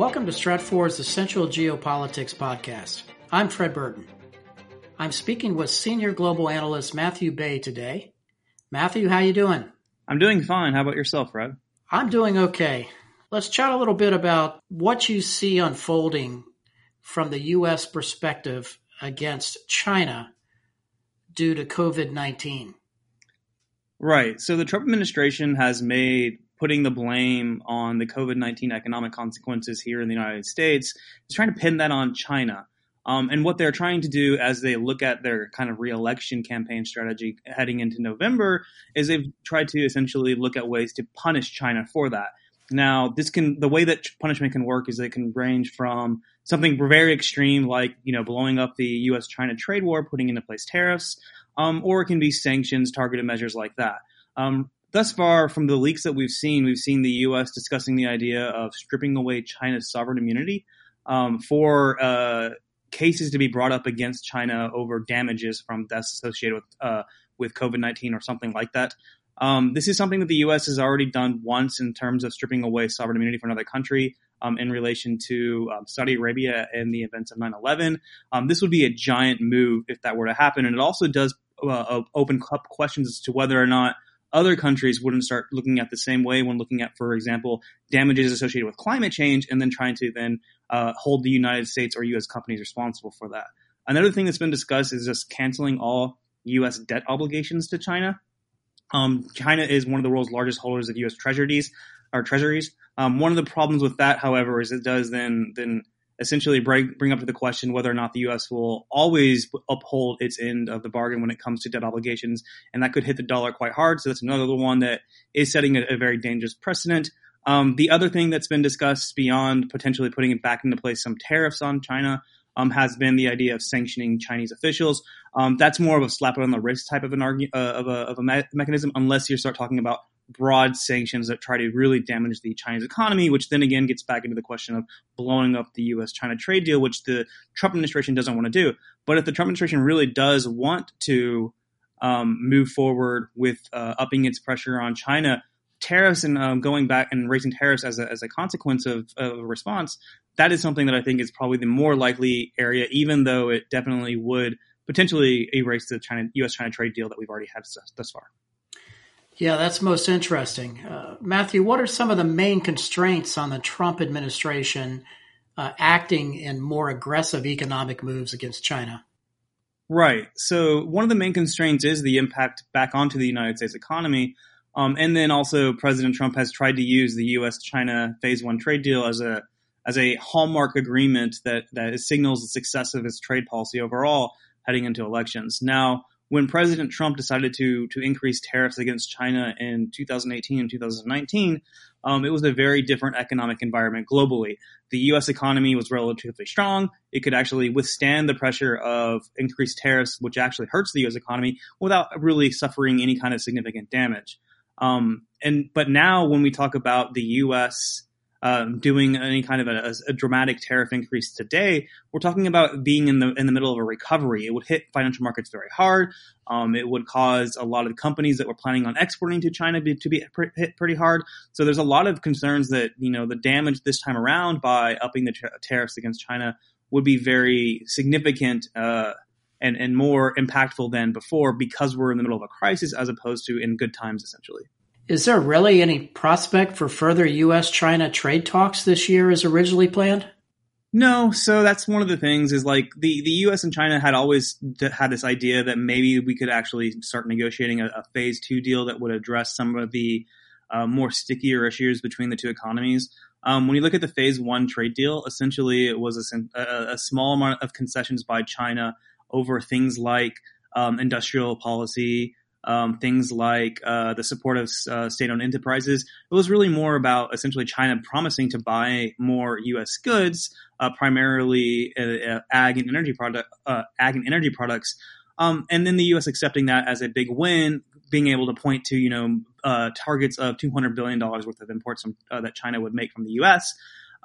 Welcome to Stratfor's Essential Geopolitics podcast. I'm Fred Burton. I'm speaking with senior global analyst Matthew Bey today. Matthew, how you doing? I'm doing fine. How about yourself, Fred? I'm doing okay. Let's chat a little bit about what you see unfolding from the U.S. perspective against China due to COVID 19. Right. So the Trump administration has made putting the blame on the COVID 19 economic consequences here in the United States is trying to pin that on China. Um, and what they're trying to do as they look at their kind of reelection campaign strategy heading into November is they've tried to essentially look at ways to punish China for that. Now, this can the way that punishment can work is it can range from something very extreme, like you know blowing up the U.S.-China trade war, putting into place tariffs, um, or it can be sanctions, targeted measures like that. Um, thus far, from the leaks that we've seen, we've seen the U.S. discussing the idea of stripping away China's sovereign immunity um, for uh, cases to be brought up against China over damages from deaths associated with uh, with COVID nineteen or something like that. Um, this is something that the U.S. has already done once in terms of stripping away sovereign immunity for another country um, in relation to um, Saudi Arabia and the events of 9/11. Um, this would be a giant move if that were to happen, and it also does uh, open up questions as to whether or not other countries wouldn't start looking at the same way when looking at, for example, damages associated with climate change, and then trying to then uh, hold the United States or U.S. companies responsible for that. Another thing that's been discussed is just canceling all U.S. debt obligations to China. Um, China is one of the world's largest holders of U.S. treasuries or treasuries. Um, one of the problems with that, however, is it does then then essentially bring, bring up to the question whether or not the U.S. will always uphold its end of the bargain when it comes to debt obligations, and that could hit the dollar quite hard. So that's another one that is setting a, a very dangerous precedent. Um, the other thing that's been discussed beyond potentially putting it back into place some tariffs on China um, has been the idea of sanctioning Chinese officials. Um, that's more of a slap on the wrist type of an argue, uh, of a, of a me- mechanism, unless you start talking about broad sanctions that try to really damage the Chinese economy, which then again gets back into the question of blowing up the U.S. China trade deal, which the Trump administration doesn't want to do. But if the Trump administration really does want to um, move forward with uh, upping its pressure on China, tariffs and um, going back and raising tariffs as a, as a consequence of, of a response, that is something that I think is probably the more likely area, even though it definitely would potentially erase the China U.S. China trade deal that we've already had thus far. Yeah, that's most interesting. Uh, Matthew, what are some of the main constraints on the Trump administration uh, acting in more aggressive economic moves against China? Right. So, one of the main constraints is the impact back onto the United States economy. Um, and then also, President Trump has tried to use the U.S. China Phase One trade deal as a as a hallmark agreement that that signals the success of his trade policy overall heading into elections. Now, when President Trump decided to to increase tariffs against China in 2018 and 2019, um, it was a very different economic environment globally. The U.S. economy was relatively strong; it could actually withstand the pressure of increased tariffs, which actually hurts the U.S. economy, without really suffering any kind of significant damage. Um, and but now, when we talk about the U.S um, doing any kind of a, a, dramatic tariff increase today, we're talking about being in the in the middle of a recovery. It would hit financial markets very hard. Um, it would cause a lot of companies that were planning on exporting to China be, to be hit pretty hard. So there's a lot of concerns that you know the damage this time around by upping the tariffs against China would be very significant. Uh, and, and more impactful than before because we're in the middle of a crisis as opposed to in good times, essentially. Is there really any prospect for further U.S. China trade talks this year as originally planned? No, so that's one of the things is like the, the U.S. and China had always had this idea that maybe we could actually start negotiating a, a phase two deal that would address some of the uh, more stickier issues between the two economies. Um, when you look at the phase one trade deal, essentially it was a, a, a small amount of concessions by China over things like um, industrial policy, um, things like uh, the support of uh, state-owned enterprises. It was really more about essentially China promising to buy more U.S. goods, uh, primarily uh, uh, ag and energy product, uh, ag and energy products, um, and then the U.S. accepting that as a big win, being able to point to you know targets of 200 billion dollars worth of imports from, that China would make from the U.S.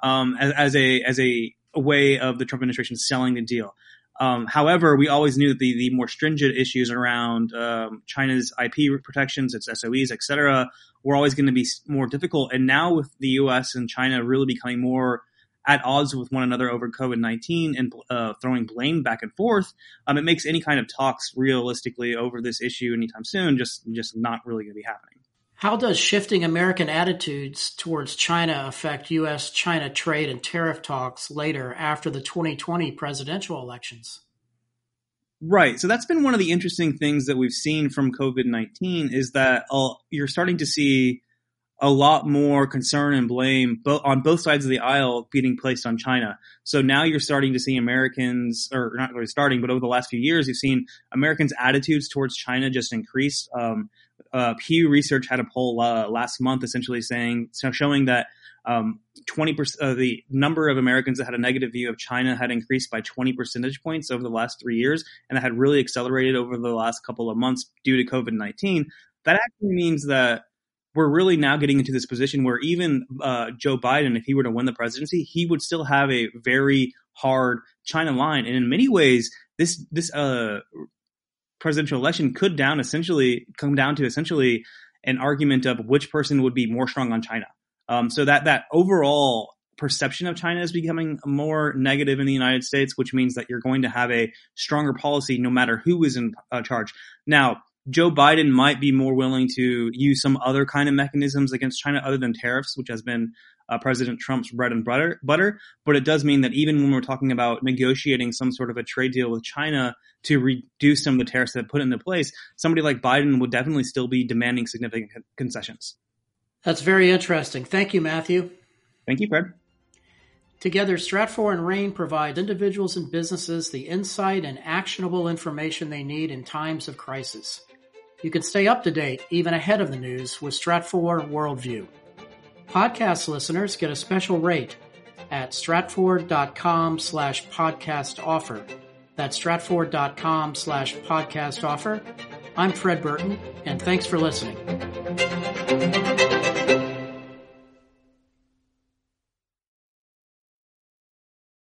Um, as, as, a as a, a way of the Trump administration selling the deal. Um, however, we always knew that the, the more stringent issues around um, China's IP protections, its SOEs, et cetera, were always going to be more difficult. And now with the U.S. and China really becoming more at odds with one another over COVID 19 and uh, throwing blame back and forth, um, it makes any kind of talks realistically over this issue anytime soon just, just not really going to be happening. How does shifting American attitudes towards China affect U.S. China trade and tariff talks later after the 2020 presidential elections? Right. So that's been one of the interesting things that we've seen from COVID 19 is that uh, you're starting to see a lot more concern and blame bo- on both sides of the aisle being placed on China. So now you're starting to see Americans, or not really starting, but over the last few years, you've seen Americans' attitudes towards China just increase. Um, uh, Pew Research had a poll uh, last month essentially saying, showing that um, 20% uh, the number of Americans that had a negative view of China had increased by 20 percentage points over the last three years, and that had really accelerated over the last couple of months due to COVID 19. That actually means that we're really now getting into this position where even uh, Joe Biden, if he were to win the presidency, he would still have a very hard China line. And in many ways, this this uh, presidential election could down essentially come down to essentially an argument of which person would be more strong on China. Um, so that that overall perception of China is becoming more negative in the United States, which means that you're going to have a stronger policy no matter who is in uh, charge. Now, Joe Biden might be more willing to use some other kind of mechanisms against China other than tariffs, which has been uh, President Trump's bread and butter, butter. But it does mean that even when we're talking about negotiating some sort of a trade deal with China to reduce some of the tariffs that put into place, somebody like Biden would definitely still be demanding significant concessions. That's very interesting. Thank you, Matthew. Thank you, Fred. Together, Stratfor and RANE provide individuals and businesses the insight and actionable information they need in times of crisis. You can stay up to date, even ahead of the news, with Stratfor Worldview. Podcast listeners get a special rate at stratfor.com slash podcast offer. That's stratfor.com slash podcast offer. I'm Fred Burton, and thanks for listening.